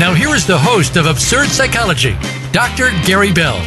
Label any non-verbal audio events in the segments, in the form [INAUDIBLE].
Now, here is the host of Absurd Psychology, Dr. Gary Bell.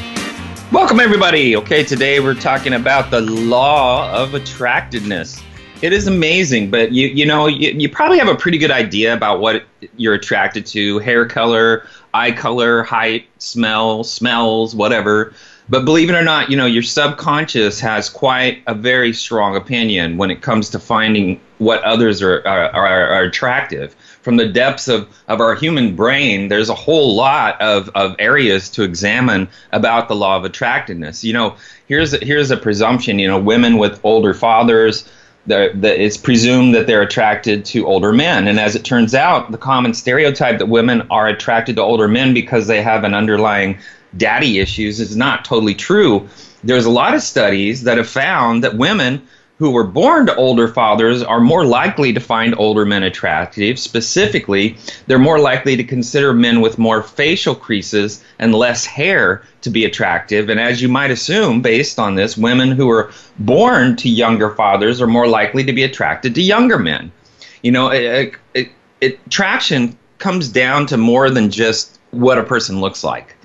Welcome, everybody. Okay, today we're talking about the law of attractiveness. It is amazing, but you you know you, you probably have a pretty good idea about what you're attracted to: hair color, eye color, height, smell, smells, whatever. But believe it or not, you know your subconscious has quite a very strong opinion when it comes to finding what others are are, are, are attractive from the depths of, of our human brain, there's a whole lot of, of areas to examine about the law of attractiveness. You know, here's a, here's a presumption. You know, women with older fathers, the, the, it's presumed that they're attracted to older men. And as it turns out, the common stereotype that women are attracted to older men because they have an underlying daddy issues is not totally true. There's a lot of studies that have found that women who were born to older fathers are more likely to find older men attractive. Specifically, they're more likely to consider men with more facial creases and less hair to be attractive. And as you might assume, based on this, women who are born to younger fathers are more likely to be attracted to younger men. You know, it, it, it, attraction comes down to more than just what a person looks like.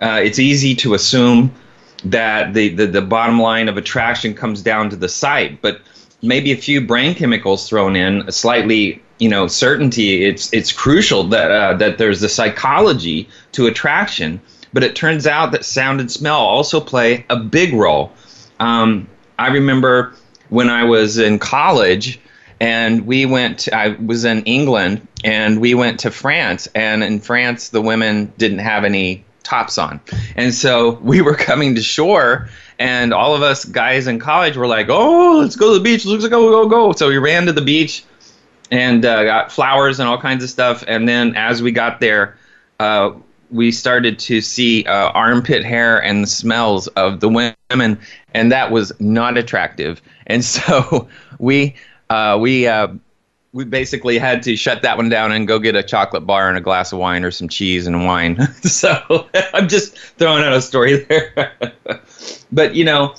Uh, it's easy to assume that the, the, the bottom line of attraction comes down to the sight, but maybe a few brain chemicals thrown in, a slightly you know certainty. It's it's crucial that uh, that there's the psychology to attraction, but it turns out that sound and smell also play a big role. Um, I remember when I was in college and we went i was in england and we went to france and in france the women didn't have any tops on. And so [LAUGHS] we were coming to shore, and all of us guys in college were like, "Oh, let's go to the beach! Let's go, go, go!" So we ran to the beach and uh, got flowers and all kinds of stuff. And then as we got there, uh, we started to see uh, armpit hair and the smells of the women, and that was not attractive. And [LAUGHS] so we uh, we uh, we basically had to shut that one down and go get a chocolate bar and a glass of wine or some cheese and wine. [LAUGHS] so [LAUGHS] I'm just throwing out a story there. [LAUGHS] but you know,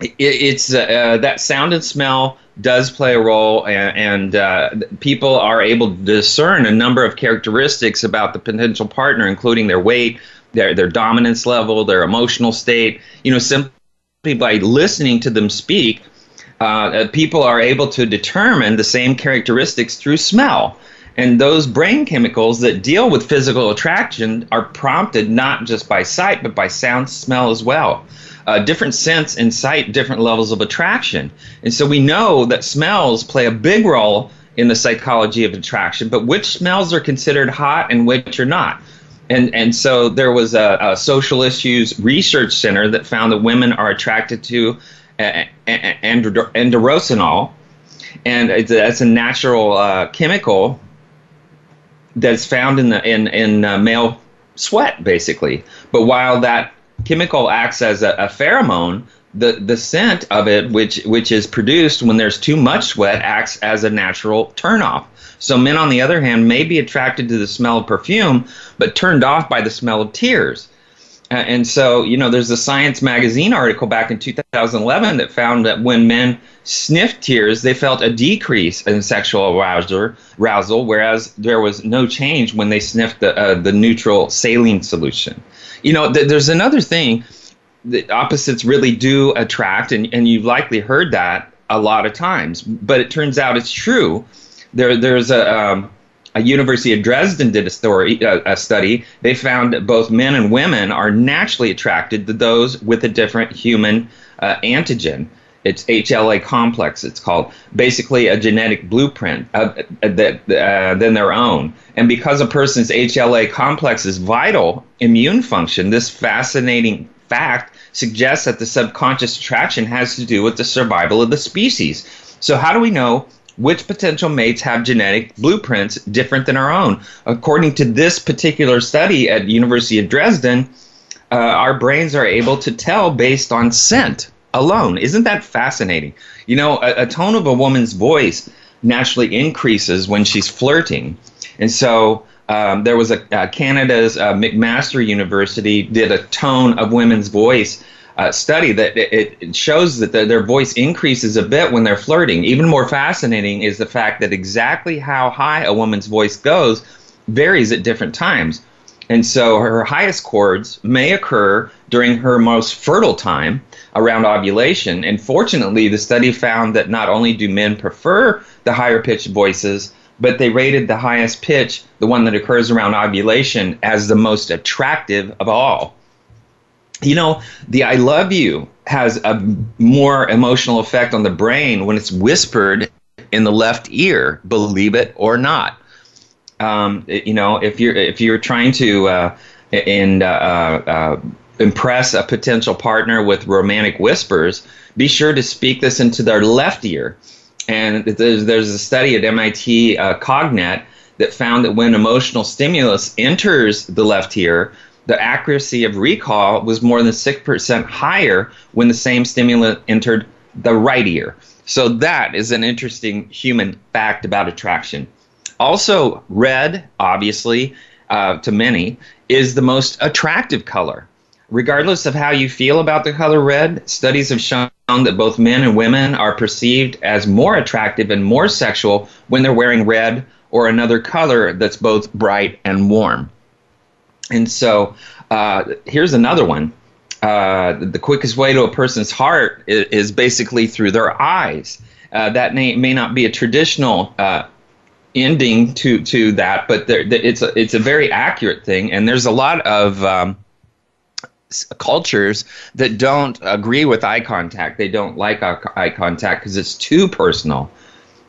it, it's uh, that sound and smell does play a role, and, and uh, people are able to discern a number of characteristics about the potential partner, including their weight, their their dominance level, their emotional state. You know, simply by listening to them speak uh, people are able to determine the same characteristics through smell. And those brain chemicals that deal with physical attraction are prompted not just by sight, but by sound, smell as well. Uh, different sense incite different levels of attraction. And so we know that smells play a big role in the psychology of attraction, but which smells are considered hot and which are not. And, and so there was a, a social issues research center that found that women are attracted to androstenol, and it's a, it's a natural uh, chemical that's found in the in in uh, male sweat, basically. But while that chemical acts as a, a pheromone, the the scent of it, which which is produced when there's too much sweat, acts as a natural turnoff. So men, on the other hand, may be attracted to the smell of perfume, but turned off by the smell of tears. And so, you know, there's a Science magazine article back in 2011 that found that when men sniffed tears, they felt a decrease in sexual arousal, whereas there was no change when they sniffed the, uh, the neutral saline solution. You know, th- there's another thing the opposites really do attract, and, and you've likely heard that a lot of times, but it turns out it's true. There, there's a, um, a University of Dresden did a story, uh, a study. They found that both men and women are naturally attracted to those with a different human uh, antigen. It's HLA complex. It's called basically a genetic blueprint uh, that uh, than their own. And because a person's HLA complex is vital immune function, this fascinating fact suggests that the subconscious attraction has to do with the survival of the species. So how do we know which potential mates have genetic blueprints different than our own. According to this particular study at University of Dresden, uh, our brains are able to tell based on scent alone. Isn't that fascinating? You know, a, a tone of a woman's voice naturally increases when she's flirting. And so um, there was a uh, Canada's uh, McMaster University did a tone of women's voice uh, study that it, it shows that the, their voice increases a bit when they're flirting. Even more fascinating is the fact that exactly how high a woman's voice goes varies at different times. And so her highest chords may occur during her most fertile time around ovulation. And fortunately, the study found that not only do men prefer the higher pitched voices, but they rated the highest pitch, the one that occurs around ovulation, as the most attractive of all. You know, the I love you has a more emotional effect on the brain when it's whispered in the left ear, believe it or not. Um, you know, if you're if you're trying to uh, and uh, uh, impress a potential partner with romantic whispers, be sure to speak this into their left ear. And there's, there's a study at MIT uh, Cognet that found that when emotional stimulus enters the left ear, the accuracy of recall was more than 6% higher when the same stimulus entered the right ear. So that is an interesting human fact about attraction. Also, red, obviously, uh, to many, is the most attractive color. Regardless of how you feel about the color red, studies have shown that both men and women are perceived as more attractive and more sexual when they're wearing red or another color that's both bright and warm. And so uh, here's another one. Uh, the quickest way to a person's heart is, is basically through their eyes. Uh, that may, may not be a traditional uh, ending to to that, but there, it's a, it's a very accurate thing. And there's a lot of um, cultures that don't agree with eye contact. They don't like eye contact because it's too personal.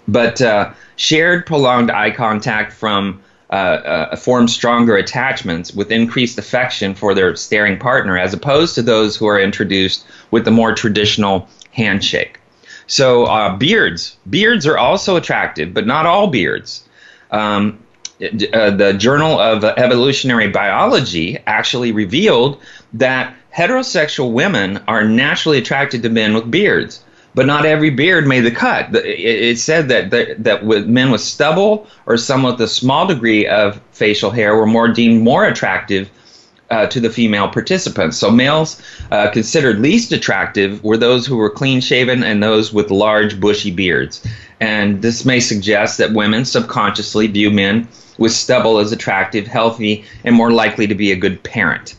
But uh, shared prolonged eye contact from uh, uh, form stronger attachments with increased affection for their staring partner, as opposed to those who are introduced with the more traditional handshake. So uh, beards, beards are also attractive, but not all beards. Um, uh, the Journal of Evolutionary Biology actually revealed that heterosexual women are naturally attracted to men with beards, but not every beard made the cut. It, said that that, that with men with stubble or some with a small degree of facial hair were more deemed more attractive uh, to the female participants. So males uh, considered least attractive were those who were clean shaven and those with large bushy beards. And this may suggest that women subconsciously view men with stubble as attractive, healthy, and more likely to be a good parent.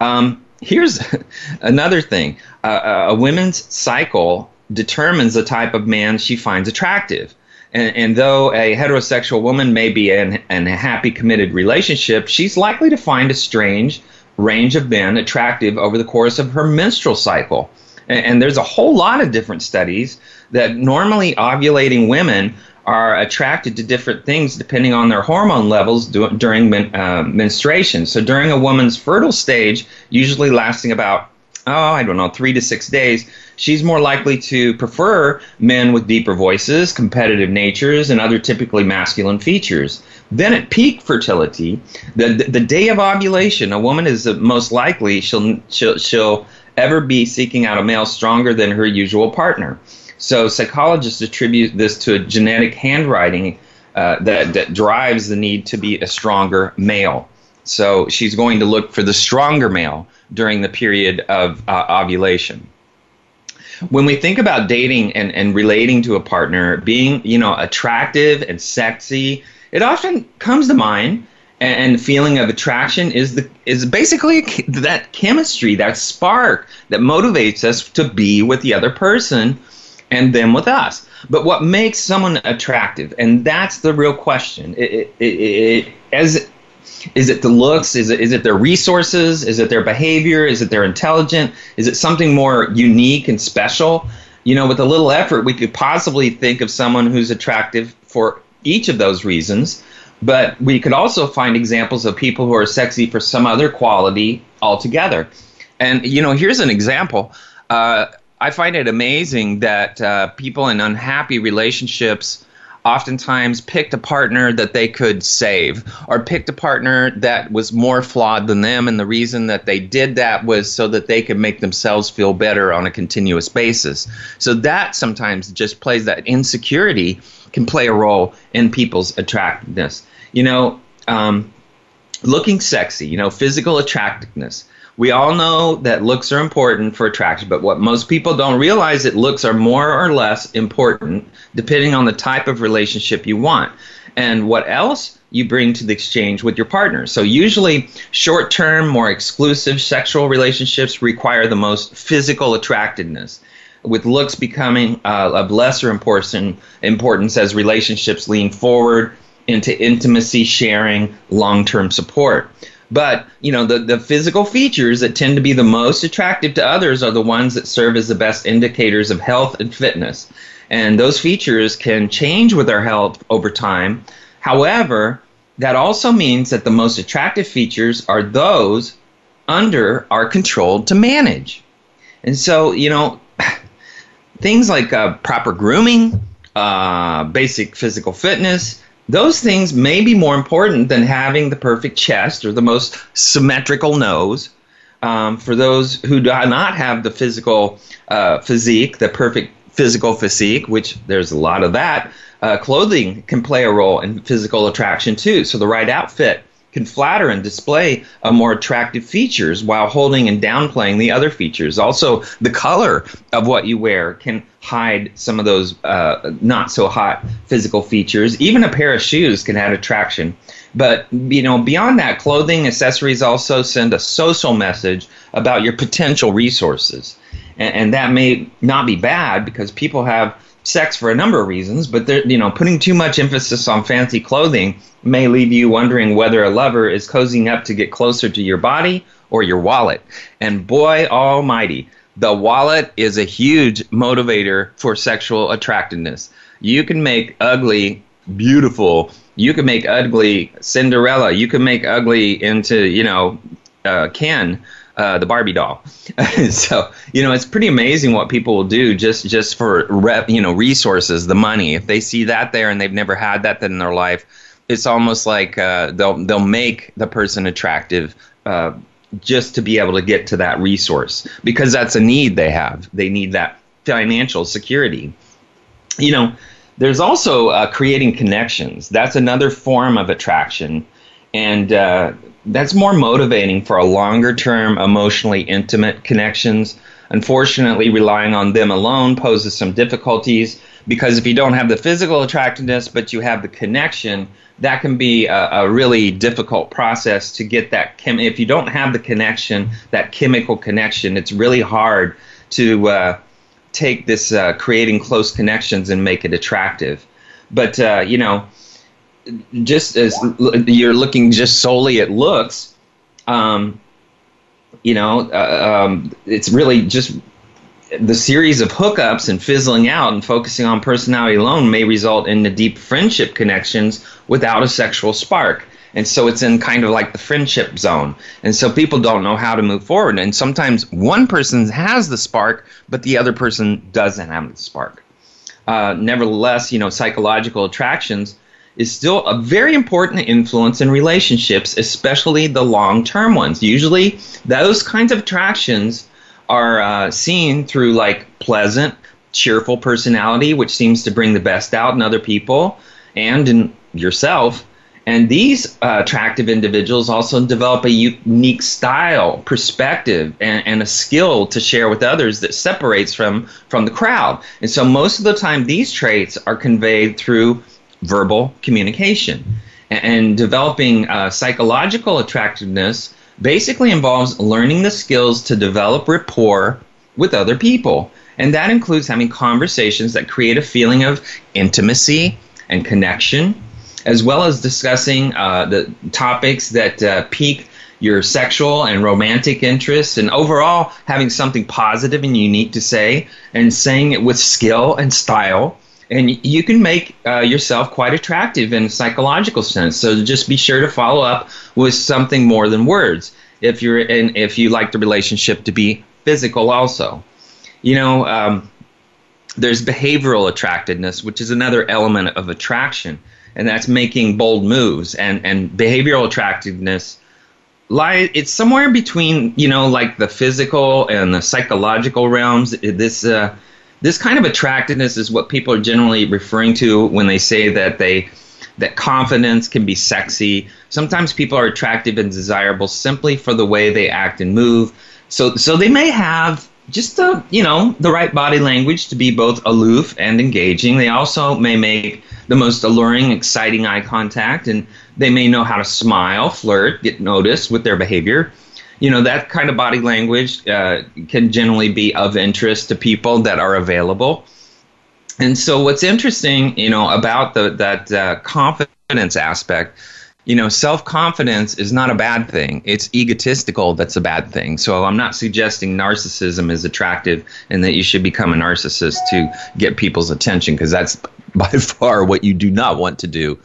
Um, here's [LAUGHS] another thing uh, a woman's cycle determines the type of man she finds attractive. And, and, though a heterosexual woman may be in, in a happy, committed relationship, she's likely to find a strange range of men attractive over the course of her menstrual cycle. And, and there's a whole lot of different studies that normally ovulating women are attracted to different things depending on their hormone levels do, during men, uh, menstruation. So during a woman's fertile stage, usually lasting about oh, I don't know, three to six days, she's more likely to prefer men with deeper voices, competitive natures, and other typically masculine features. Then at peak fertility, the, the day of ovulation, a woman is most likely she'll, she'll, she'll ever be seeking out a male stronger than her usual partner. So psychologists attribute this to a genetic handwriting uh, that, that drives the need to be a stronger male. So she's going to look for the stronger male during the period of uh, ovulation. When we think about dating and, and relating to a partner, being you know attractive and sexy, it often comes to mind. And, the feeling of attraction is the is basically that chemistry, that spark that motivates us to be with the other person, and them with us. But what makes someone attractive, and that's the real question. It, it, it, as is it the looks? Is it is it their resources? Is it their behavior? Is it their intelligent? Is it something more unique and special? You know, with a little effort, we could possibly think of someone who's attractive for each of those reasons. But we could also find examples of people who are sexy for some other quality altogether. And you know, here's an example. Uh, I find it amazing that uh, people in unhappy relationships oftentimes picked a partner that they could save or picked a partner that was more flawed than them and the reason that they did that was so that they could make themselves feel better on a continuous basis. So that sometimes just plays that insecurity can play a role in people's attractiveness. You know um, looking sexy you know physical attractiveness we all know that looks are important for attraction, but what most people don't realize is that looks are more or less important depending on the type of relationship you want and what else you bring to the exchange with your partner. So usually short-term, more exclusive sexual relationships require the most physical attractiveness with looks becoming uh, of lesser important, importance as relationships lean forward into intimacy, sharing, long-term support. But you know the, the physical features that tend to be the most attractive to others are the ones that serve as the best indicators of health and fitness. And those features can change with our health over time. However, that also means that the most attractive features are those under our control to manage. And so, you know, [SIGHS] things like uh, proper grooming, uh, basic physical fitness, those things may be more important than having the perfect chest or the most symmetrical nose. Um, for those who do not have the physical uh, physique, the perfect physical physique, which there's a lot of that, uh, clothing can play a role in physical attraction too. So the right outfit can flatter and display a more attractive features while holding and downplaying the other features. Also, the color of what you wear can hide some of those uh, not so hot physical features. Even a pair of shoes can add attraction. But you know, beyond that, clothing accessories also send a social message about your potential resources, and, and that may not be bad because people have sex for a number of reasons, but you know, putting too much emphasis on fancy clothing may leave you wondering whether a lover is cozying up to get closer to your body or your wallet. And boy almighty, the wallet is a huge motivator for sexual attractiveness. You can make ugly beautiful. You can make ugly Cinderella. You can make ugly into, you know, uh, Ken uh, the Barbie doll. [LAUGHS] so you know, it's pretty amazing what people will do just just for rep, you know resources, the money. If they see that there and they've never had that in their life, it's almost like uh, they'll they'll make the person attractive. Uh, just to be able to get to that resource because that's a need they have. They need that financial security. You know, there's also uh, creating connections. That's another form of attraction. And uh, that's more motivating for a longer term, emotionally intimate connections. Unfortunately, relying on them alone poses some difficulties because if you don't have the physical attractiveness but you have the connection, that can be a, a really difficult process to get that. Chem- if you don't have the connection, that chemical connection, it's really hard to uh, take this uh, creating close connections and make it attractive. But uh, you know, just as you're looking just solely at looks, um, you know, uh, um, it's really just the series of hookups and fizzling out and focusing on personality alone may result in the deep friendship connections without a sexual spark. And so it's in kind of like the friendship zone. And so people don't know how to move forward. And sometimes one person has the spark, but the other person doesn't have the spark. Uh, nevertheless, you know, psychological attractions is still a very important influence in relationships, especially the long term ones. Usually, those kinds of attractions are uh, seen through like pleasant, cheerful personality, which seems to bring the best out in other people and in yourself. And these uh, attractive individuals also develop a unique style, perspective, and, and, a skill to share with others that separates from from the crowd. And so most of the time, these traits are conveyed through verbal communication. And developing uh, psychological attractiveness basically involves learning the skills to develop rapport with other people. And that includes having conversations that create a feeling of intimacy and connection, as well as discussing uh, the topics that uh, pique your sexual and romantic interests, and overall having something positive and unique to say, and saying it with skill and style and you can make uh, yourself quite attractive in a psychological sense. So just be sure to follow up with something more than words. If you're in, if you like the relationship to be physical, also, you know, um, there's behavioral attractiveness, which is another element of attraction, and that's making bold moves. And and behavioral attractiveness lie it's somewhere between you know like the physical and the psychological realms. This uh, this kind of attractiveness is what people are generally referring to when they say that they that confidence can be sexy. Sometimes people are attractive and desirable simply for the way they act and move. So so they may have just the you know the right body language to be both aloof and engaging. They also may make the most alluring, exciting eye contact, and they may know how to smile, flirt, get noticed with their behavior. You know that kind of body language uh, can generally be of interest to people that are available. And so, what's interesting, you know, about the that uh, confidence aspect you know, self confidence is not a bad thing. It's egotistical that's a bad thing. So I'm not suggesting narcissism is attractive and that you should become a narcissist to get people's attention because that's [LAUGHS] by far what you do not want to do.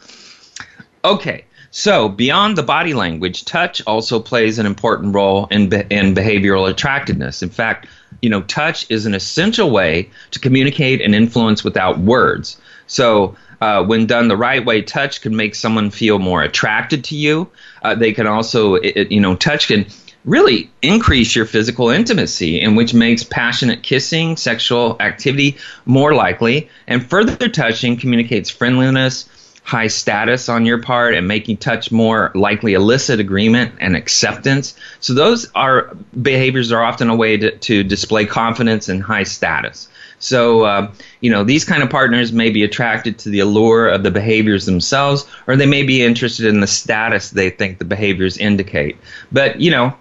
Okay, so beyond the body language, touch also plays an important role in, be- in behavioral attractiveness. In fact, you know, touch is an essential way to communicate and influence without words. So, uh, when done the right way, touch can make someone feel more attracted to you. Uh, they can also, it, you know, touch can really increase your physical intimacy, and which makes passionate kissing, sexual activity more likely. And further touching communicates friendliness, high status on your part, and making touch more likely elicit agreement and acceptance. So those are behaviors are often a way to, to display confidence and high status. So, uh, you know, these kind of partners may be attracted to the allure of the behaviors themselves, or they may be interested in the status they think the behaviors indicate. But, you know,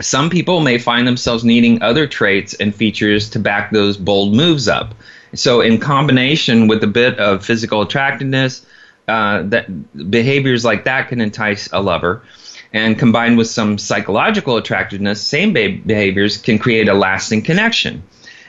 some people may find themselves needing other traits and features to back those bold moves up. So, in combination with a bit of physical attractiveness, uh, that behaviors like that can entice a lover and combined with some psychological attractiveness, same behaviors can create a lasting connection.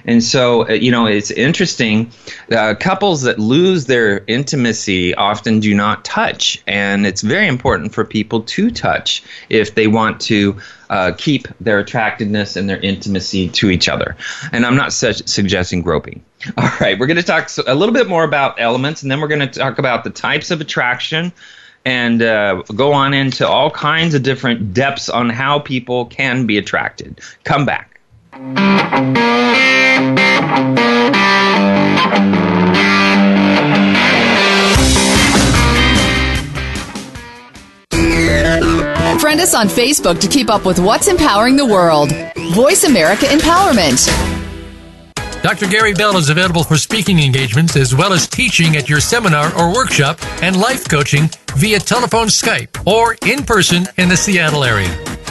And so, uh, you know, it's interesting. Uh, couples that lose their intimacy often do not touch. And it's very important for people to touch if they want to uh, keep their attractiveness and their intimacy to each other. And I'm not su- suggesting groping. [LAUGHS] All right, we're going to talk a little bit more about elements, and then we're going to talk about the types of attraction and uh, go on into all kinds of different depths on how people can be attracted. Come back. Friend us on Facebook to keep up with what's empowering the world. Voice America Empowerment. Dr. Gary Bell is available for speaking engagements as well as teaching at your seminar or workshop and life coaching via telephone, Skype, or in person in the Seattle area.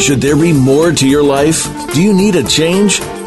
Should there be more to your life? Do you need a change?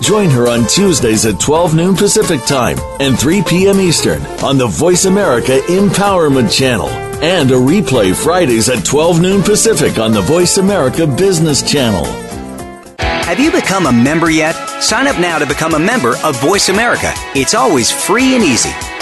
Join her on Tuesdays at 12 noon Pacific Time and 3 p.m. Eastern on the Voice America Empowerment Channel and a replay Fridays at 12 noon Pacific on the Voice America Business Channel. Have you become a member yet? Sign up now to become a member of Voice America. It's always free and easy.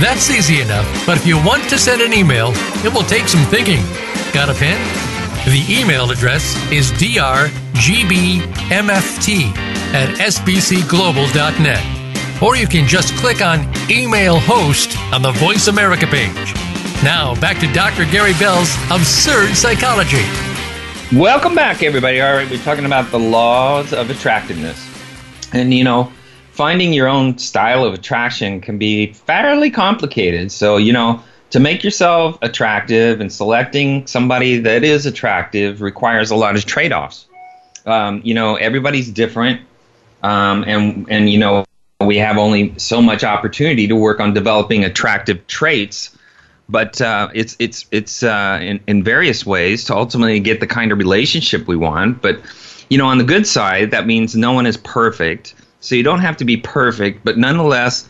that's easy enough, but if you want to send an email, it will take some thinking. Got a pen? The email address is drgbmft at sbcglobal.net. Or you can just click on Email Host on the Voice America page. Now, back to Dr. Gary Bell's Absurd Psychology. Welcome back, everybody. All right, we're talking about the laws of attractiveness. And, you know, finding your own style of attraction can be fairly complicated. So, you know, to make yourself attractive and selecting somebody that is attractive requires a lot of trade offs. Um, you know, everybody's different. Um, and, and, you know, we have only so much opportunity to work on developing attractive traits but uh, it's it's it's uh, in in various ways to ultimately get the kind of relationship we want. But you know, on the good side, that means no one is perfect, so you don't have to be perfect. But nonetheless,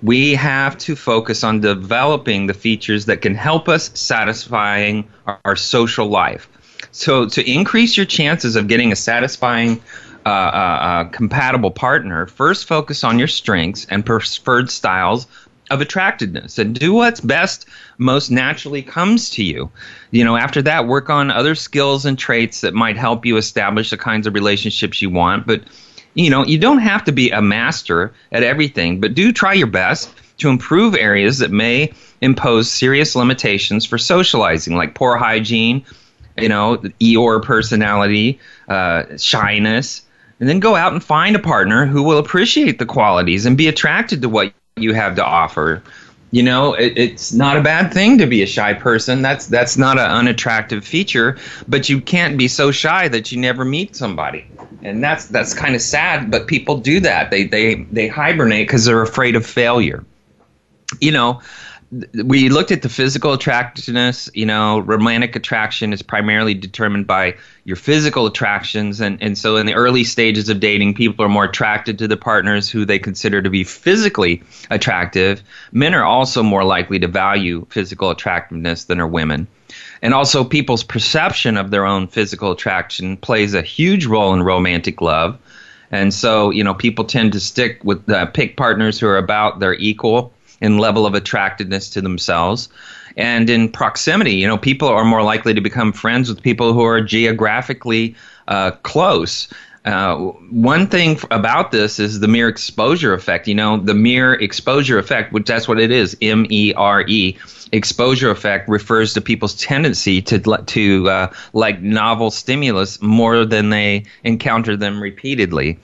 we have to focus on developing the features that can help us satisfying our, our social life. So to increase your chances of getting a satisfying uh, uh, uh, compatible partner, first focus on your strengths and preferred styles of attractiveness and do what's best most naturally comes to you you know after that work on other skills and traits that might help you establish the kinds of relationships you want but you know you don't have to be a master at everything but do try your best to improve areas that may impose serious limitations for socializing like poor hygiene you know eeyore personality uh, shyness and then go out and find a partner who will appreciate the qualities and be attracted to what you have to offer. You know, it, it's not a bad thing to be a shy person. That's that's not an unattractive feature, but you can't be so shy that you never meet somebody. And that's that's kind of sad, but people do that. They they they hibernate because they're afraid of failure. You know, we looked at the physical attractiveness. You know, romantic attraction is primarily determined by your physical attractions, and and so in the early stages of dating, people are more attracted to the partners who they consider to be physically attractive. Men are also more likely to value physical attractiveness than are women. And also, people's perception of their own physical attraction plays a huge role in romantic love. And so, you know, people tend to stick with uh, pick partners who are about their equal in level of attractiveness to themselves and in proximity. You know, people are more likely to become friends with people who are geographically uh, close. Uh, one thing about this is the mere exposure effect. You know, the mere exposure effect, which that's what it is, M E R E. Exposure effect refers to people's tendency to to uh, like novel stimulus more than they encounter them repeatedly.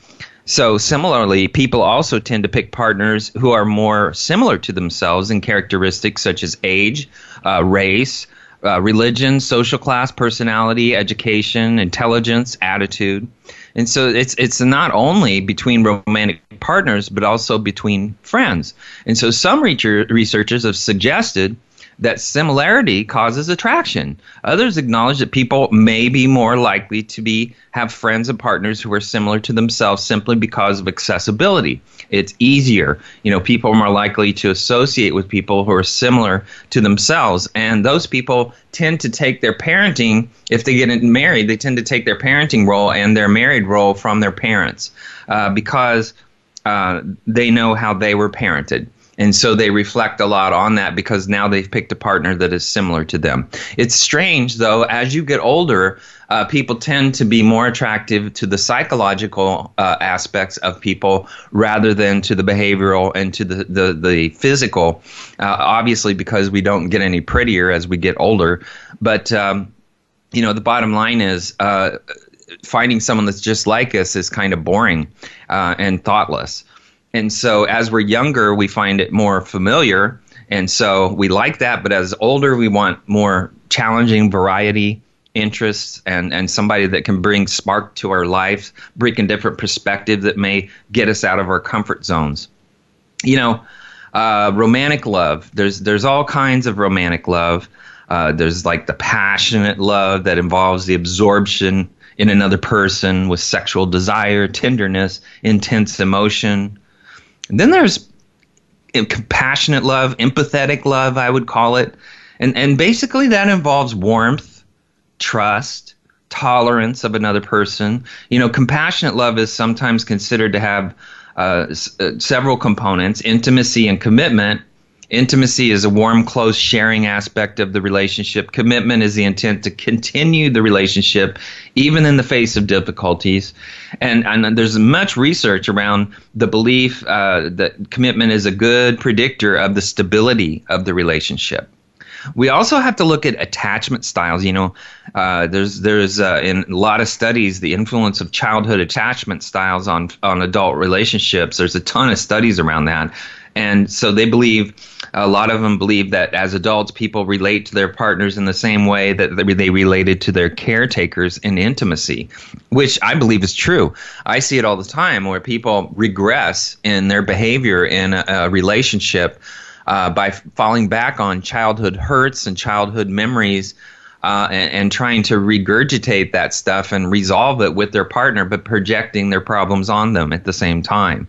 So, similarly, people also tend to pick partners who are more similar to themselves in characteristics such as age, uh, race, uh, religion, social class, personality, education, intelligence, attitude. And so it's it's not only between romantic partners, but also between friends. And so some researchers have suggested that similarity causes attraction. Others acknowledge that people may be more likely to be have friends and partners who are similar to themselves simply because of accessibility. It's easier. You know, people are more likely to associate with people who are similar to themselves, and those people tend to take their parenting. If they get married, they tend to take their parenting role and their married role from their parents uh, because uh, they know how they were parented. And so they reflect a lot on that because now they've picked a partner that is similar to them. It's strange, though, as you get older, uh, people tend to be more attractive to the psychological uh, aspects of people rather than to the behavioral and to the, the, the physical, uh, obviously, because we don't get any prettier as we get older. But, um, you know, the bottom line is uh, finding someone that's just like us is kind of boring uh, and thoughtless. And so as we're younger, we find it more familiar. And so we like that. But as older, we want more challenging variety, interests, and, and somebody that can bring spark to our lives, bring a different perspective that may get us out of our comfort zones. You know, uh, romantic love. There's there's all kinds of romantic love. Uh, there's like the passionate love that involves the absorption in another person with sexual desire, tenderness, intense emotion. And then there's compassionate love, empathetic love, I would call it. And, and basically, that involves warmth, trust, tolerance of another person. You know, compassionate love is sometimes considered to have uh, s- uh, several components intimacy and commitment. Intimacy is a warm, close sharing aspect of the relationship. Commitment is the intent to continue the relationship even in the face of difficulties. And, and there's much research around the belief uh, that commitment is a good predictor of the stability of the relationship. We also have to look at attachment styles. You know, uh, there's there's uh, in a lot of studies the influence of childhood attachment styles on on adult relationships. There's a ton of studies around that, and so they believe a lot of them believe that as adults, people relate to their partners in the same way that they related to their caretakers in intimacy, which I believe is true. I see it all the time where people regress in their behavior in a, a relationship uh, by falling back on childhood hurts and childhood memories. Uh, and, and, trying to regurgitate that stuff and resolve it with their partner, but projecting their problems on them at the same time.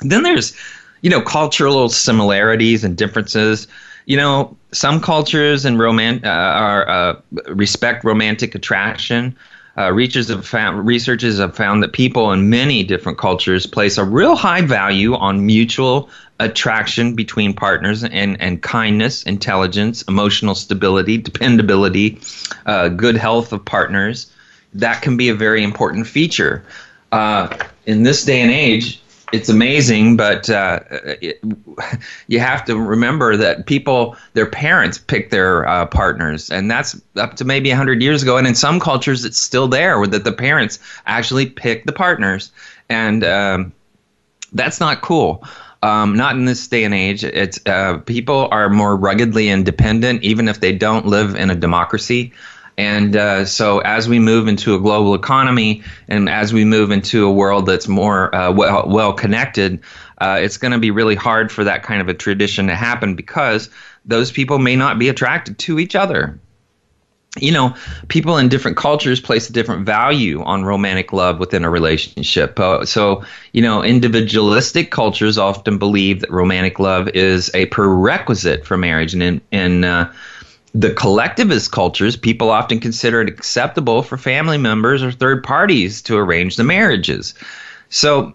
Then there's you know, cultural similarities and differences. You know, some cultures and roman- uh, are uh, respect romantic attraction. Uh, researchers have found researchers have found that people in many different cultures place a real high value on mutual attraction between partners and, and kindness, intelligence, emotional stability, dependability, uh, good health of partners. That can be a very important feature. Uh, in this day and age, it's amazing, but uh, it, you have to remember that people, their parents pick their uh, partners, and that's up to maybe 100 years ago. And in some cultures, it's still there that the parents actually pick the partners, and um, that's not cool. Um, not in this day and age. It's uh, people are more ruggedly independent, even if they don't live in a democracy. And uh, so, as we move into a global economy and as we move into a world that's more uh, well, well connected, uh, it's going to be really hard for that kind of a tradition to happen because those people may not be attracted to each other. You know, people in different cultures place a different value on romantic love within a relationship. Uh, so, you know, individualistic cultures often believe that romantic love is a prerequisite for marriage. And in, in uh, the collectivist cultures, people often consider it acceptable for family members or third parties to arrange the marriages. So,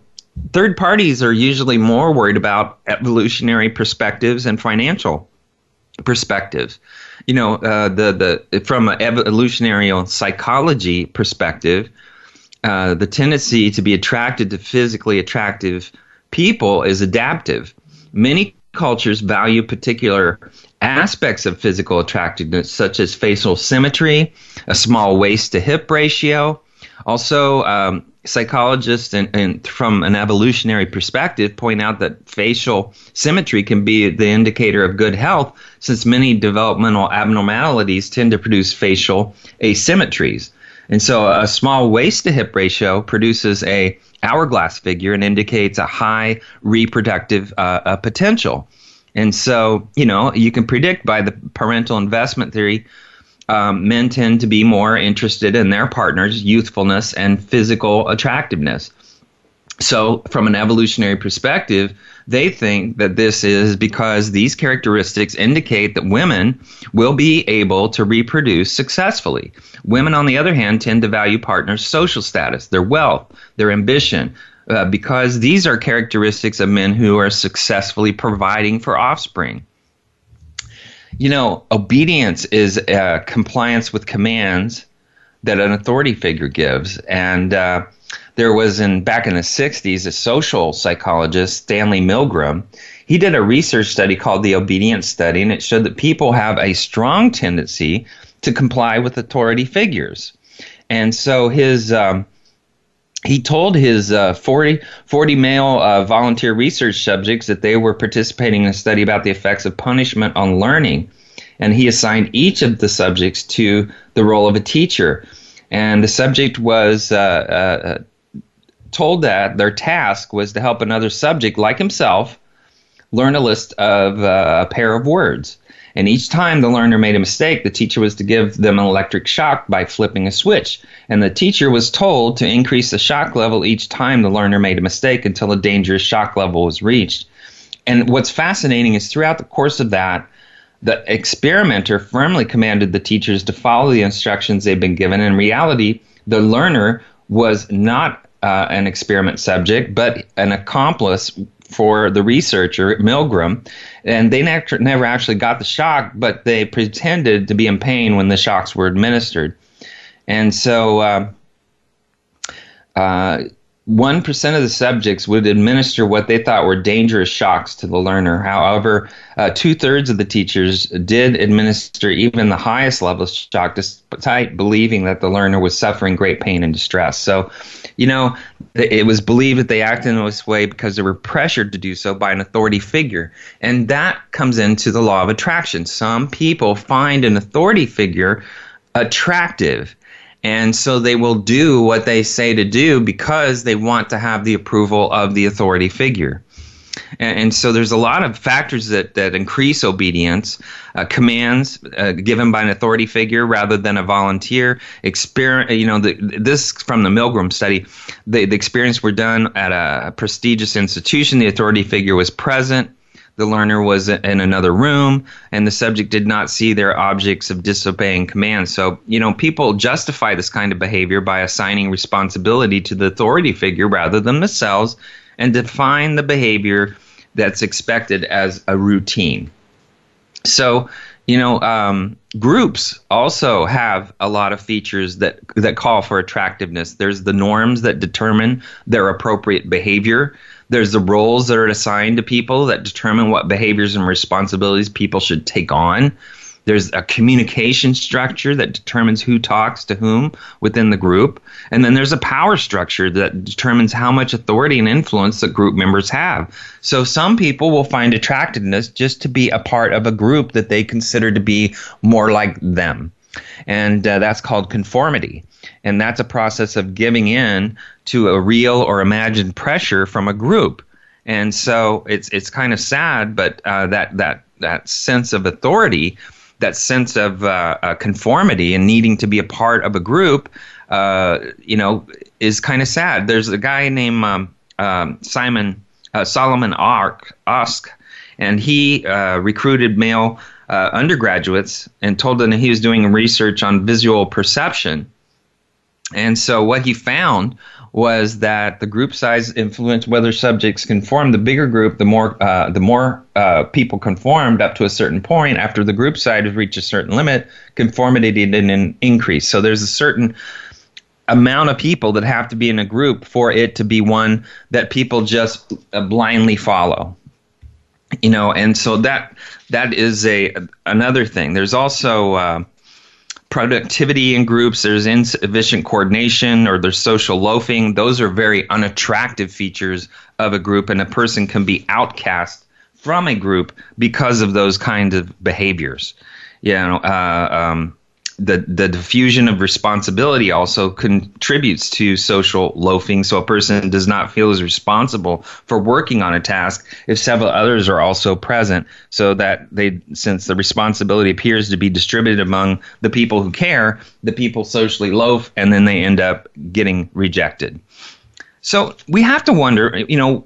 third parties are usually more worried about evolutionary perspectives and financial perspectives. You know, uh, the the from an evolutionary psychology perspective, uh, the tendency to be attracted to physically attractive people is adaptive. Many cultures value particular aspects of physical attractiveness, such as facial symmetry, a small waist to hip ratio. Also, um, psychologists and, and, from an evolutionary perspective point out that facial symmetry can be the indicator of good health, since many developmental abnormalities tend to produce facial asymmetries. And so, a small waist to hip ratio produces a hourglass figure and indicates a high reproductive uh, potential. And so, you know, you can predict by the parental investment theory, um, men tend to be more interested in their partner's youthfulness and physical attractiveness. So, from an evolutionary perspective, they think that this is because these characteristics indicate that women will be able to reproduce successfully. Women, on the other hand, tend to value partners' social status, their wealth, their ambition, uh, because these are characteristics of men who are successfully providing for offspring. You know, obedience is uh, compliance with commands that an authority figure gives, and uh, there was in back in the 60s a social psychologist stanley milgram he did a research study called the obedience study and it showed that people have a strong tendency to comply with authority figures and so his um, he told his uh, 40, 40 male uh, volunteer research subjects that they were participating in a study about the effects of punishment on learning. And he assigned each of the subjects to the role of a teacher. And the subject was uh, uh told that their task was to help another subject like himself learn a list of uh, a pair of words. And each time the learner made a mistake, the teacher was to give them an electric shock by flipping a switch. And the teacher was told to increase the shock level each time the learner made a mistake until a dangerous shock level was reached. and what's fascinating is throughout the course of that, the experimenter firmly commanded the teachers to follow the instructions they've been given. In reality, the learner was not uh, an experiment subject, but an accomplice for the researcher, Milgram. And they ne- never actually got the shock, but they pretended to be in pain when the shocks were administered. And so, uh, uh, 1% of the subjects would administer what they thought were dangerous shocks to the learner. However, uh, two thirds of the teachers did administer even the highest level of shock, despite believing that the learner was suffering great pain and distress. So, you know, it was believed that they acted in this way because they were pressured to do so by an authority figure. And that comes into the law of attraction. Some people find an authority figure attractive and so they will do what they say to do because they want to have the approval of the authority figure. And, and so there's a lot of factors that, that increase obedience. Uh, commands uh, given by an authority figure rather than a volunteer. Exper- you know, the, this from the Milgram study. The, the experience were done at a prestigious institution. The authority figure was present the learner was in another room and the subject did not see their objects of disobeying commands. So, you know, people justify this kind of behavior by assigning responsibility to the authority figure rather than themselves and define the behavior that's expected as a routine. So, you know, um, groups also have a lot of features that that call for attractiveness. There's the norms that determine their appropriate behavior. There's the roles that are assigned to people that determine what behaviors and responsibilities people should take on. There's a communication structure that determines who talks to whom within the group. And then there's a power structure that determines how much authority and influence the group members have. So some people will find attractiveness just to be a part of a group that they consider to be more like them. And uh, that's called conformity. And that's a process of giving in to a real or imagined pressure from a group. And so it's it's kind of sad, but uh, that that that sense of authority, that sense of uh, uh, conformity and needing to be a part of a group, uh, you know, is kind of sad. There's a guy named um, um, Simon uh, Solomon Ark Osk, and he uh, recruited male undergraduates and told them he was doing research on visual perception and so what he found was that the group size influenced whether subjects conformed. The bigger group, the more uh, the more uh, people conformed up to a certain point. After the group size reached a certain limit, conformity didn't increase. So there's a certain amount of people that have to be in a group for it to be one that people just uh, blindly follow. You know, and so that that is a another thing. There's also uh, productivity in groups, there's insufficient coordination, or there's social loafing. Those are very unattractive features of a group, and a person can be outcast from a group because of those kinds of behaviors. You know, uh, um, the the diffusion of responsibility also contributes to social loafing. So a person does not feel as responsible for working on a task if several others are also present. So that they, since the responsibility appears to be distributed among the people who care, the people socially loaf, and then they end up getting rejected. So we have to wonder, you know,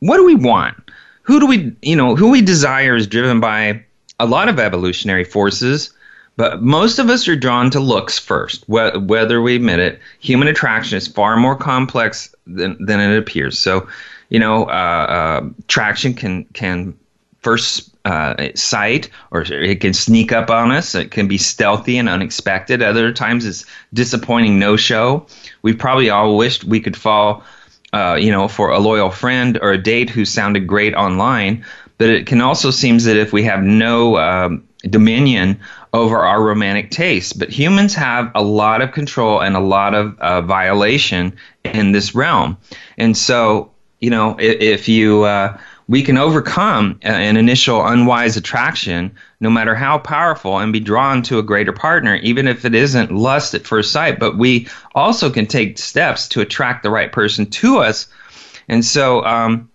what do we want? Who do we, you know, who we desire is driven by a lot of evolutionary forces but most of us are drawn to looks first, wh- whether we admit it. Human attraction is far more complex than, than it appears. So, you know, uh, uh, can can first uh, sight, or it can sneak up on us. It can be stealthy and unexpected. Other times, it's disappointing no-show. We probably all wished we could fall, uh, you know, for a loyal friend or a date who sounded great online. But it can also seem that if we have no um, dominion over our romantic tastes. But humans have a lot of control and a lot of uh, violation in this realm. And so, you know, if, if you, uh, we can overcome an initial unwise attraction, no matter how powerful, and be drawn to a greater partner, even if it isn't lust at first sight. But we also can take steps to attract the right person to us. And so, um,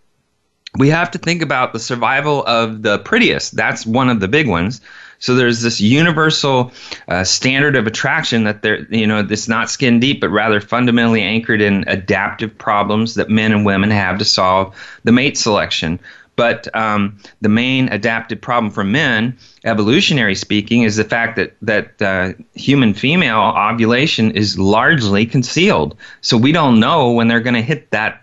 we have to think about the survival of the prettiest. That's one of the big ones. So there's this universal uh, standard of attraction that there, you know, it's not skin deep, but rather fundamentally anchored in adaptive problems that men and women have to solve the mate selection. But um, the main adapted problem for men, evolutionary speaking, is the fact that that uh, human female ovulation is largely concealed. So we don't know when they're going to hit that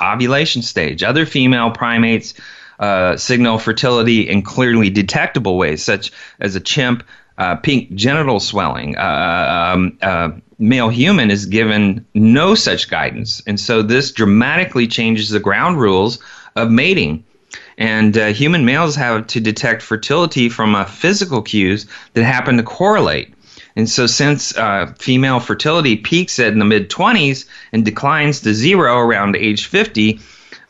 ovulation stage. Other female primates uh, signal fertility in clearly detectable ways, such as a chimp, uh, pink genital swelling. Uh, um, uh, male human is given no such guidance. And so this dramatically changes the ground rules of mating. And uh, human males have to detect fertility from physical cues that happen to correlate. And so, since uh, female fertility peaks in the mid 20s and declines to zero around age 50,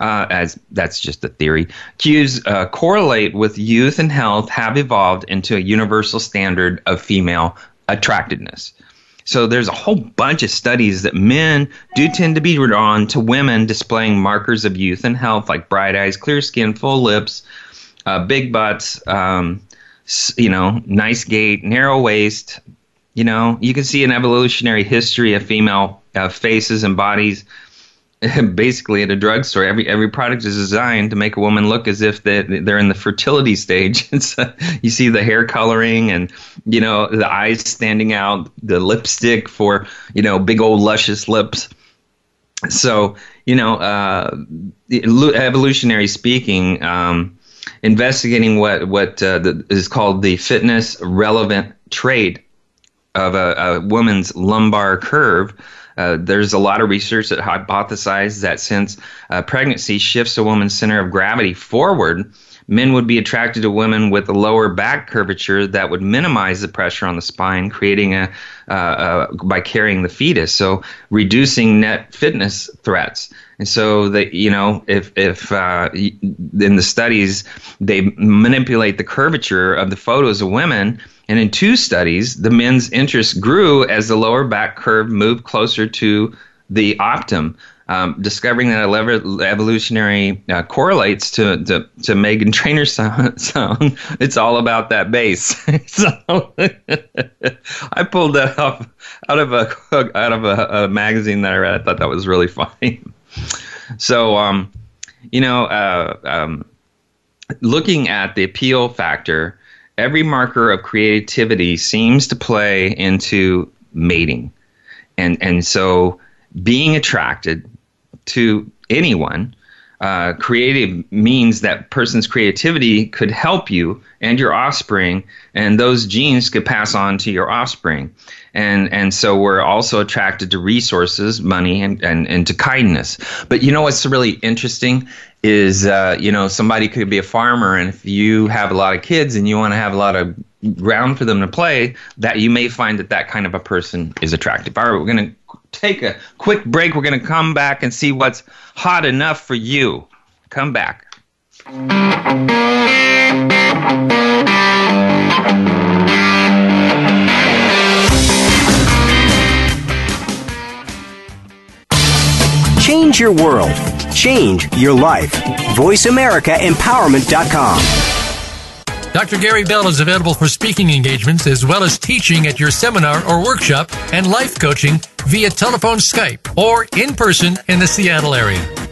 uh, as that's just a theory, cues uh, correlate with youth and health have evolved into a universal standard of female attractiveness. So there's a whole bunch of studies that men do tend to be drawn to women displaying markers of youth and health, like bright eyes, clear skin, full lips, uh, big butts, um, you know, nice gait, narrow waist. You know, you can see an evolutionary history of female uh, faces and bodies [LAUGHS] basically at a drugstore. Every every product is designed to make a woman look as if they they're in the fertility stage. [LAUGHS] uh, you see the hair coloring and you know the eyes standing out, the lipstick for you know big old luscious lips. So you know, uh, evolutionary speaking, um, investigating what what uh, the, is called the fitness relevant trait of a, a woman's lumbar curve uh, there's a lot of research that hypothesizes that since uh, pregnancy shifts a woman's center of gravity forward, men would be attracted to women with a lower back curvature that would minimize the pressure on the spine, creating a uh, uh by carrying the fetus, so reducing net fitness threats. And so that you know, if if uh, in the studies they manipulate the curvature of the photos of women and in two studies, the men's interest grew as the lower back curve moved closer to the optum, um, discovering that evolutionary uh, correlates to, to, to Meghan [LAUGHS] Trainor's song, song. It's all about that bass. [LAUGHS] so [LAUGHS] I pulled that off out of a out of a, a, magazine that I read. I thought that was really funny. so, um, you know, uh, um, looking at the appeal factor every marker of creativity seems to play into mating. And, and so being attracted to anyone, uh, creative means that person's creativity could help you and your offspring, and those genes could pass on to your offspring. And, and so we're also attracted to resources, money, and, and, and to kindness. But you know what's really interesting is uh, you know somebody could be a farmer and if you have a lot of kids and you want to have a lot of ground for them to play that you may find that that kind of a person is attractive. All right we're going to take a quick break. We're going to come back and see what's hot enough for you. Come back Change your world Change your life. VoiceAmericaEmpowerment.com. Dr. Gary Bell is available for speaking engagements as well as teaching at your seminar or workshop and life coaching via telephone, Skype, or in person in the Seattle area.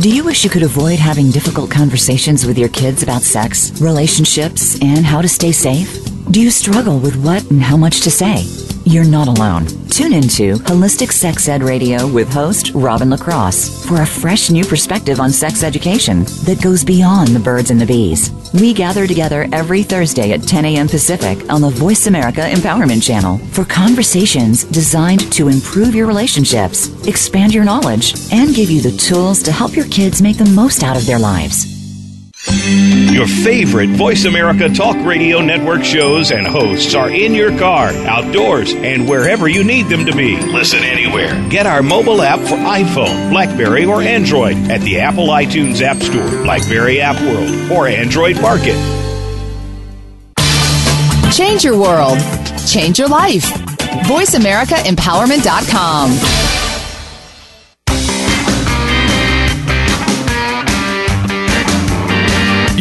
Do you wish you could avoid having difficult conversations with your kids about sex, relationships, and how to stay safe? Do you struggle with what and how much to say? You're not alone. Tune into Holistic Sex Ed Radio with host Robin LaCrosse for a fresh new perspective on sex education that goes beyond the birds and the bees. We gather together every Thursday at 10 a.m. Pacific on the Voice America Empowerment Channel for conversations designed to improve your relationships, expand your knowledge, and give you the tools to help your kids make the most out of their lives. Your favorite Voice America Talk Radio Network shows and hosts are in your car, outdoors, and wherever you need them to be. Listen anywhere. Get our mobile app for iPhone, Blackberry, or Android at the Apple iTunes App Store, Blackberry App World, or Android Market. Change your world. Change your life. VoiceAmericaEmpowerment.com.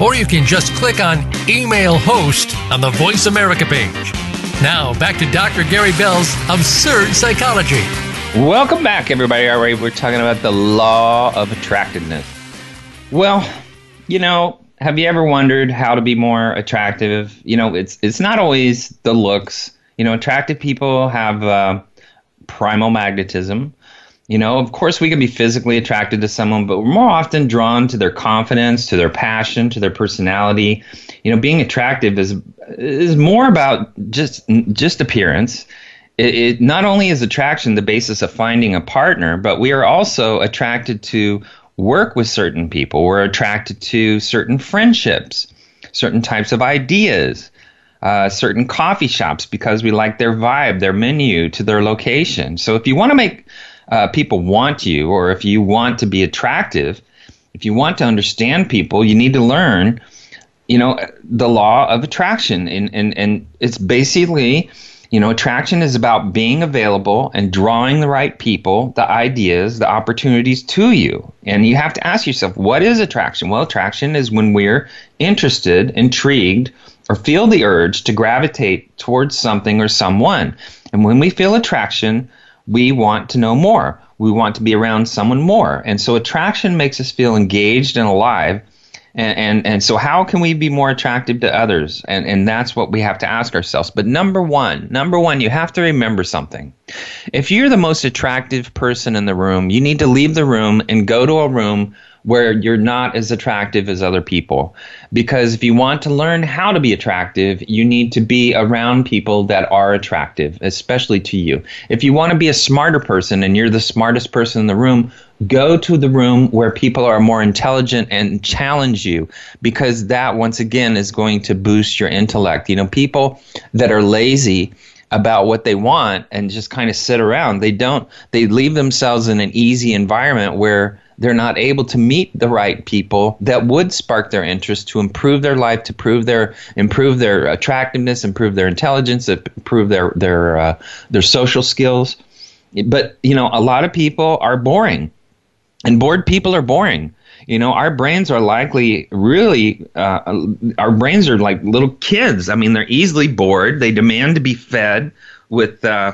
or you can just click on Email Host on the Voice America page. Now, back to Dr. Gary Bell's Absurd Psychology. Welcome back, everybody. All right, we're talking about the law of attractiveness. Well, you know, have you ever wondered how to be more attractive? You know, it's it's not always the looks. You know, attractive people have uh, primal magnetism. You know, of course, we can be physically attracted to someone, but we're more often drawn to their confidence, to their passion, to their personality. You know, being attractive is is more about just just appearance. It, it not only is attraction the basis of finding a partner, but we are also attracted to work with certain people. We're attracted to certain friendships, certain types of ideas. Uh, certain coffee shops because we like their vibe, their menu, to their location. So if you want to make uh, people want you, or if you want to be attractive, if you want to understand people, you need to learn, you know, the law of attraction. And, and, and it's basically, you know, attraction is about being available and drawing the right people, the ideas, the opportunities to you. And you have to ask yourself, what is attraction? Well, attraction is when we're interested, intrigued, or feel the urge to gravitate towards something or someone. And when we feel attraction, we want to know more. We want to be around someone more. And so attraction makes us feel engaged and alive. And, and, and so how can we be more attractive to others? And, and that's what we have to ask ourselves. But number one, number one, you have to remember something. If you're the most attractive person in the room, you need to leave the room and go to a room where you're not as attractive as other people. Because if you want to learn how to be attractive, you need to be around people that are attractive, especially to you. If you want to be a smarter person and you're the smartest person in the room, go to the room where people are more intelligent and challenge you because that once again is going to boost your intellect. You know, people that are lazy about what they want and just kind of sit around, they don't they leave themselves in an easy environment where they're not able to meet the right people that would spark their interest to improve their life, to prove their improve their attractiveness, improve their intelligence, improve their their uh, their social skills. But you know, a lot of people are boring, and bored people are boring. You know, our brains are likely really, uh, our brains are like little kids. I mean, they're easily bored. They demand to be fed with, uh,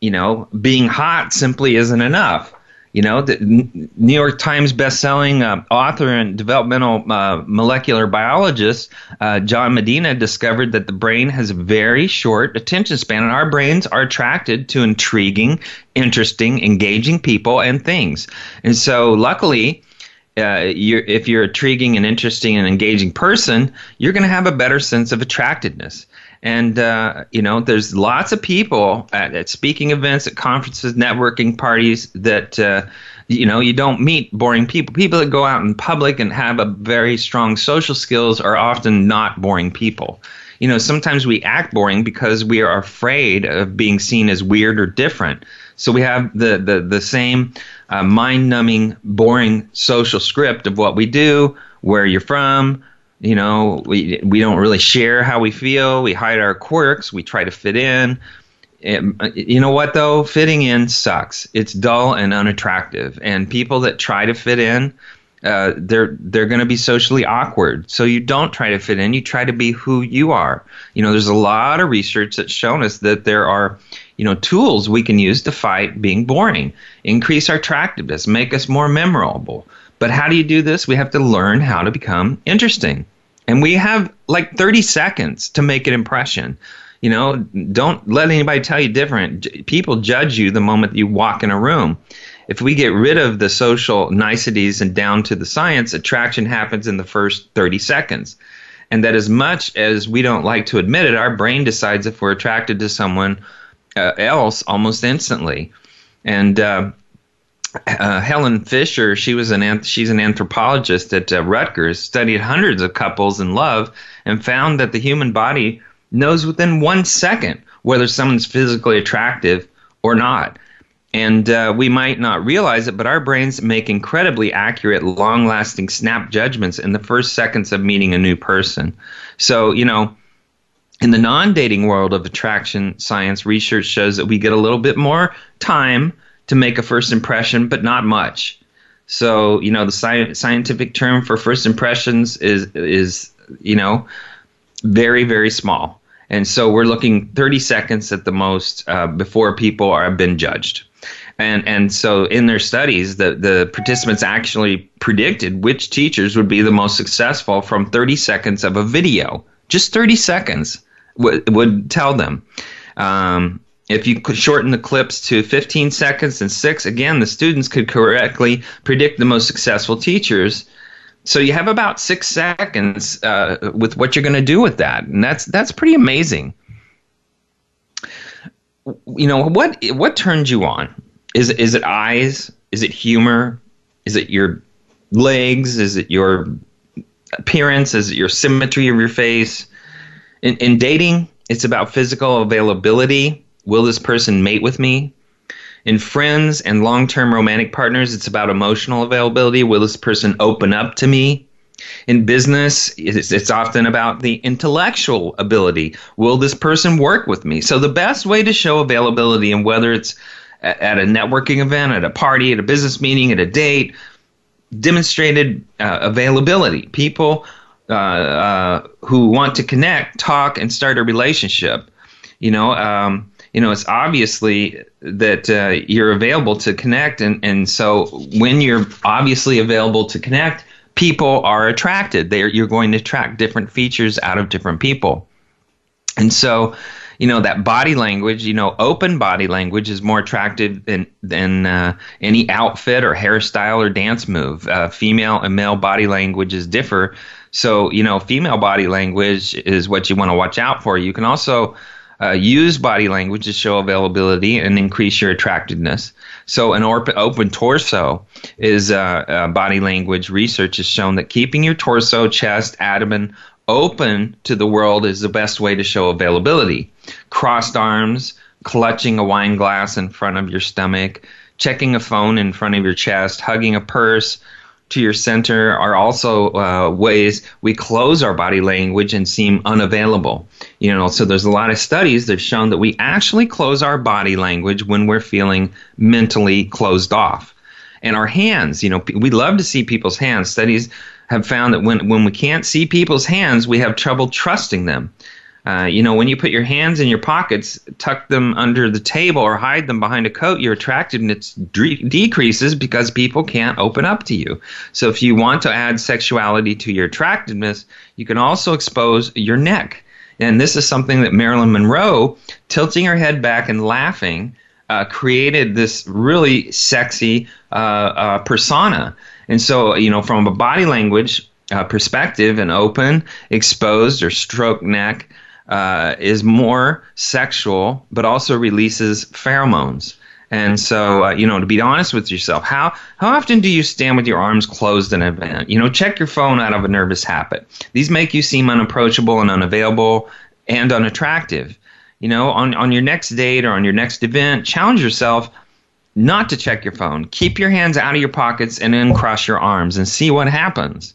you know, being hot simply isn't enough. You know, the New York Times best-selling uh, author and developmental uh, molecular biologist uh, John Medina discovered that the brain has a very short attention span, and our brains are attracted to intriguing, interesting, engaging people and things. And so, luckily, uh, you're, if you're intriguing and interesting and engaging person, you're going to have a better sense of attractiveness. And uh, you know, there's lots of people at, at, speaking events, at conferences, networking parties that uh, you know you don't meet boring people. People that go out in public and have a very strong social skills are often not boring people. You know, sometimes we act boring because we are afraid of being seen as weird or different. So we have the the the same uh, mind-numbing, boring social script of what we do, where you're from, you know, we we don't really share how we feel. We hide our quirks. We try to fit in. And, you know what though? Fitting in sucks. It's dull and unattractive. And people that try to fit in, uh, they're they're going to be socially awkward. So you don't try to fit in. You try to be who you are. You know, there's a lot of research that's shown us that there are, you know, tools we can use to fight being boring, increase our attractiveness, make us more memorable. But how do you do this? We have to learn how to become interesting. And we have like 30 seconds to make an impression. You know, don't let anybody tell you different. People judge you the moment you walk in a room. If we get rid of the social niceties and down to the science, attraction happens in the first 30 seconds. And that as much as we don't like to admit it, our brain decides if we're attracted to someone uh, else almost instantly. And uh, uh, Helen Fisher, she was an she's an anthropologist at uh, Rutgers, studied hundreds of couples in love, and found that the human body knows within one second whether someone's physically attractive or not. And uh, we might not realize it, but our brains make incredibly accurate, long lasting snap judgments in the first seconds of meeting a new person. So, you know, in the non dating world of attraction science, research shows that we get a little bit more time to make a first impression, but not much. So, you know, the sci- scientific term for first impressions is, is, you know, very, very small. And so we're looking 30 seconds at the most uh, before people are been judged. And, and so in their studies, the, the participants actually predicted which teachers would be the most successful from 30 seconds of a video. Just 30 seconds would, would tell them. Um, if you could shorten the clips to 15 seconds and six, again, the students could correctly predict the most successful teachers. So you have about six seconds uh, with what you're going to do with that, and that's that's pretty amazing. You know what what turns you on? Is is it eyes? Is it humor? Is it your legs? Is it your appearance? Is it your symmetry of your face? In, in dating, it's about physical availability Will this person mate with me? In friends and long term romantic partners, it's about emotional availability. Will this person open up to me? In business, it's, it's, often about the intellectual ability. Will this person work with me? So, the best way to show availability, and whether it's at a networking event, at a party, at a business meeting, at a date, demonstrated uh, availability. People uh, uh, who want to connect, talk, and start a relationship. You know, um, you know, it's obviously that uh, you're available to connect, and and so when you're obviously available to connect, people are attracted. They're you're going to attract different features out of different people, and so. You know that body language. You know, open body language is more attractive than than uh, any outfit or hairstyle or dance move. Uh, female and male body languages differ. So, you know, female body language is what you want to watch out for. You can also uh, use body language to show availability and increase your attractiveness. So, an open torso is uh, uh, body language. Research has shown that keeping your torso, chest, abdomen open to the world is the best way to show availability. Crossed arms, clutching a wine glass in front of your stomach, checking a phone in front of your chest, hugging a purse, to your center are also uh, ways we close our body language and seem unavailable. You know, so there's a lot of studies that have shown that we actually close our body language when we're feeling mentally closed off. And our hands, you know, we love to see people's hands. Studies have found that when, when we can't see people's hands, we have trouble trusting them. Uh, you know, when you put your hands in your pockets, tuck them under the table, or hide them behind a coat, your attractiveness de- decreases because people can't open up to you. So, if you want to add sexuality to your attractiveness, you can also expose your neck. And this is something that Marilyn Monroe, tilting her head back and laughing, uh, created this really sexy uh, uh persona. And so, you know, from a body language uh, perspective, an open, exposed, or stroke neck uh, is more sexual, but also releases pheromones. And so, uh, you know, to be honest with yourself, how how often do you stand with your arms closed in an event? You know, check your phone out of a nervous habit. These make you seem unapproachable and unavailable and unattractive. You know, on on your next date or on your next event, challenge yourself not to check your phone. Keep your hands out of your pockets and then cross your arms and see what happens.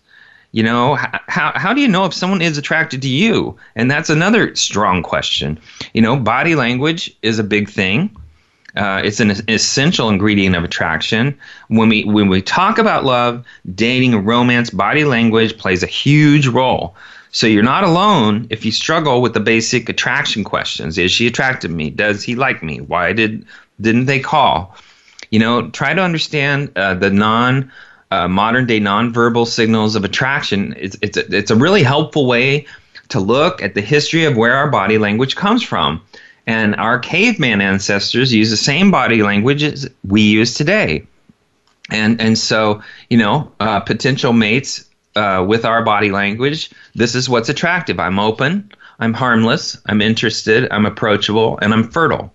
You know, how, how do you know if someone is attracted to you? And that's another strong question. You know, body language is a big thing. Uh, it's an essential ingredient of attraction. When we when we talk about love, dating, romance, body language plays a huge role. So you're not alone if you struggle with the basic attraction questions. Is she attracted to me? Does he like me? Why did didn't they call? You know, try to understand uh, the non uh, modern day nonverbal signals of attraction. It's, it's, a, it's a really helpful way to look at the history of where our body language comes from. And our caveman ancestors use the same body language as we use today. And, and so, you know, uh, potential mates uh, with our body language, this is what's attractive. I'm open, I'm harmless, I'm interested, I'm approachable, and I'm fertile.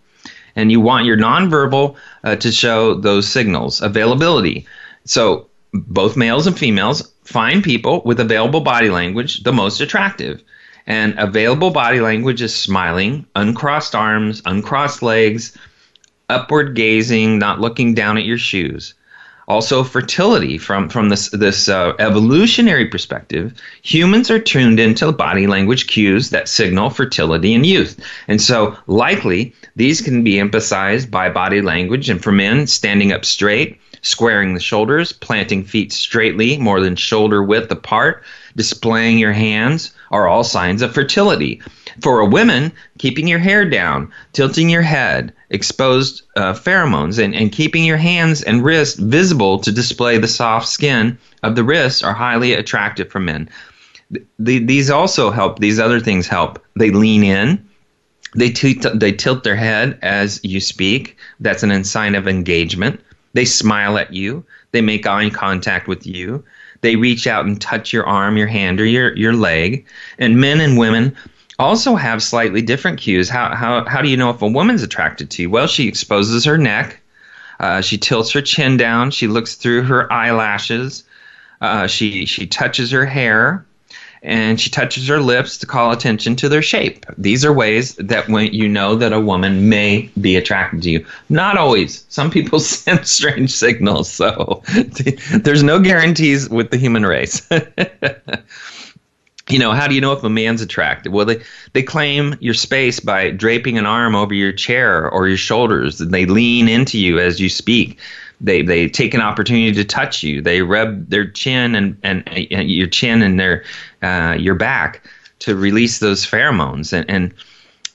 And you want your nonverbal uh, to show those signals. Availability. So, both males and females find people with available body language the most attractive. And available body language is smiling, uncrossed arms, uncrossed legs, upward gazing, not looking down at your shoes. Also, fertility from from this this uh, evolutionary perspective, humans are tuned into body language cues that signal fertility and youth, and so likely these can be emphasized by body language. And for men, standing up straight, squaring the shoulders, planting feet straightly, more than shoulder width apart, displaying your hands are all signs of fertility. For a woman, keeping your hair down, tilting your head, exposed uh, pheromones, and, and keeping your hands and wrists visible to display the soft skin of the wrists are highly attractive for men. The, these also help, these other things help. They lean in. They, t- they tilt their head as you speak. That's an sign of engagement. They smile at you. They make eye contact with you. They reach out and touch your arm, your hand, or your, your leg. And men and women also have slightly different cues. How, how, how do you know if a woman's attracted to you? Well, she exposes her neck, uh, she tilts her chin down, she looks through her eyelashes, uh, she, she touches her hair, and she touches her lips to call attention to their shape. These are ways that when you know that a woman may be attracted to you. Not always. Some people [LAUGHS] send strange signals, so [LAUGHS] there's no guarantees with the human race. [LAUGHS] you know, how do you know if a man's attracted? Well, they, they claim your space by draping an arm over your chair or your shoulders. and They lean into you as you speak. They, they take an opportunity to touch you. They rub their chin and, and, and your chin and their uh, your back to release those pheromones. And, and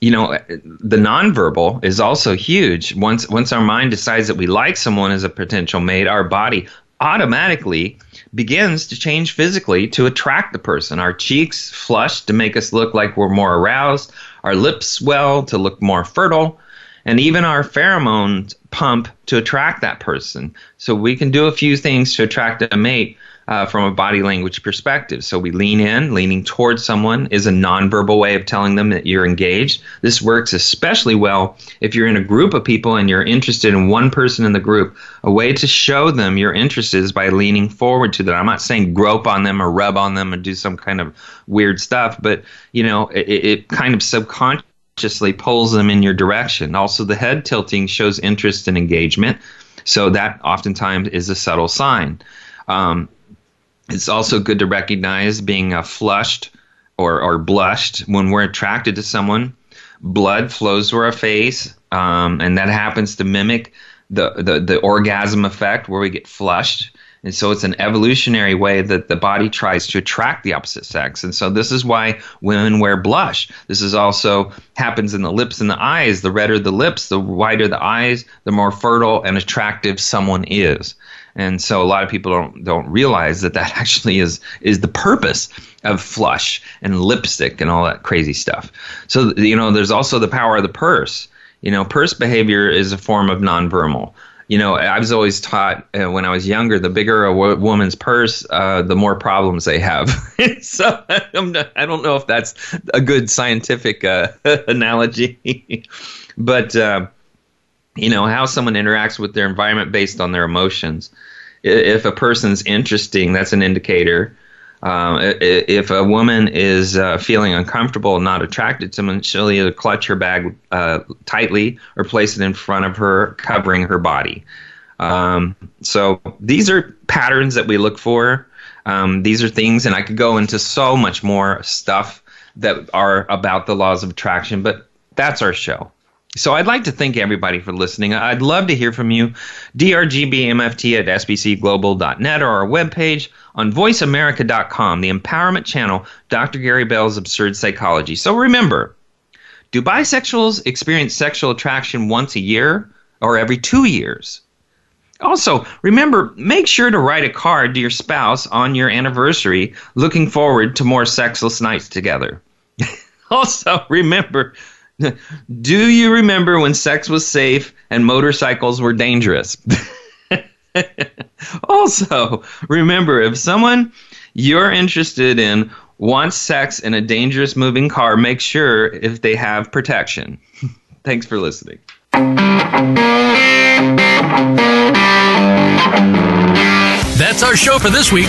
you know, the nonverbal is also huge. Once once our mind decides that we like someone as a potential mate, our body automatically begins to change physically to attract the person. Our cheeks flush to make us look like we're more aroused, our lips swell to look more fertile, and even our pheromones pump to attract that person. So we can do a few things to attract a mate uh, from a body language perspective. So we lean in, leaning towards someone is a nonverbal way of telling them that you're engaged. This works especially well if you're in a group of people and you're interested in one person in the group. A way to show them your interest is by leaning forward to them. I'm not saying grope on them or rub on them or do some kind of weird stuff, but you know, it, it kind of pulls them in your direction. Also, the head tilting shows interest and engagement. So that oftentimes is a subtle sign. Um, it's also good to recognize being uh, flushed or, or blushed when we're attracted to someone. Blood flows to our face, um, and that happens to mimic the, the, the orgasm effect where we get flushed. And so it's an evolutionary way that the body tries to attract the opposite sex. And so this is why women wear blush. This is also happens in the lips and the eyes. The redder the lips, the wider the eyes, the more fertile and attractive someone is. And so a lot of people don't don't realize that that [LAUGHS] actually is is the purpose of flush and lipstick and all that crazy stuff. So you know, there's also the power of the purse. You know, purse behavior is a form of nonverbal. You know, I was always taught uh, when I was younger, the bigger a w- woman's purse, uh, the more problems they have. [LAUGHS] so not, i don't know if that's a good scientific uh, [LAUGHS] analogy, [LAUGHS] but uh, you know how someone interacts with their environment based on their emotions. If a person's interesting that's an indicator um, if a woman is uh, feeling uncomfortable and not attracted to someone, she'll either clutch her bag uh, tightly or place it in front of her, covering her body. Um, so these are patterns that we look for. Um, these are things, and I could go into so much more stuff that are about the laws of attraction, but that's our show. So I'd like to thank everybody for listening. I'd love to hear from you. drgbmft at sbcglobal.net or our webpage on voiceamerica.com, the empowerment channel, Dr. Gary Bell's Absurd Psychology. So remember, do bisexuals experience sexual attraction once a year or every two years? Also, remember, make sure to write a card to your spouse on your anniversary looking forward to more sexless nights together. [LAUGHS] also, remember, [LAUGHS] do you remember when sex was safe and motorcycles were dangerous? [LAUGHS] also, remember, if someone you're interested in wants sex in a dangerous moving car, make sure if they have protection. [LAUGHS] Thanks for listening. That's our show for this week.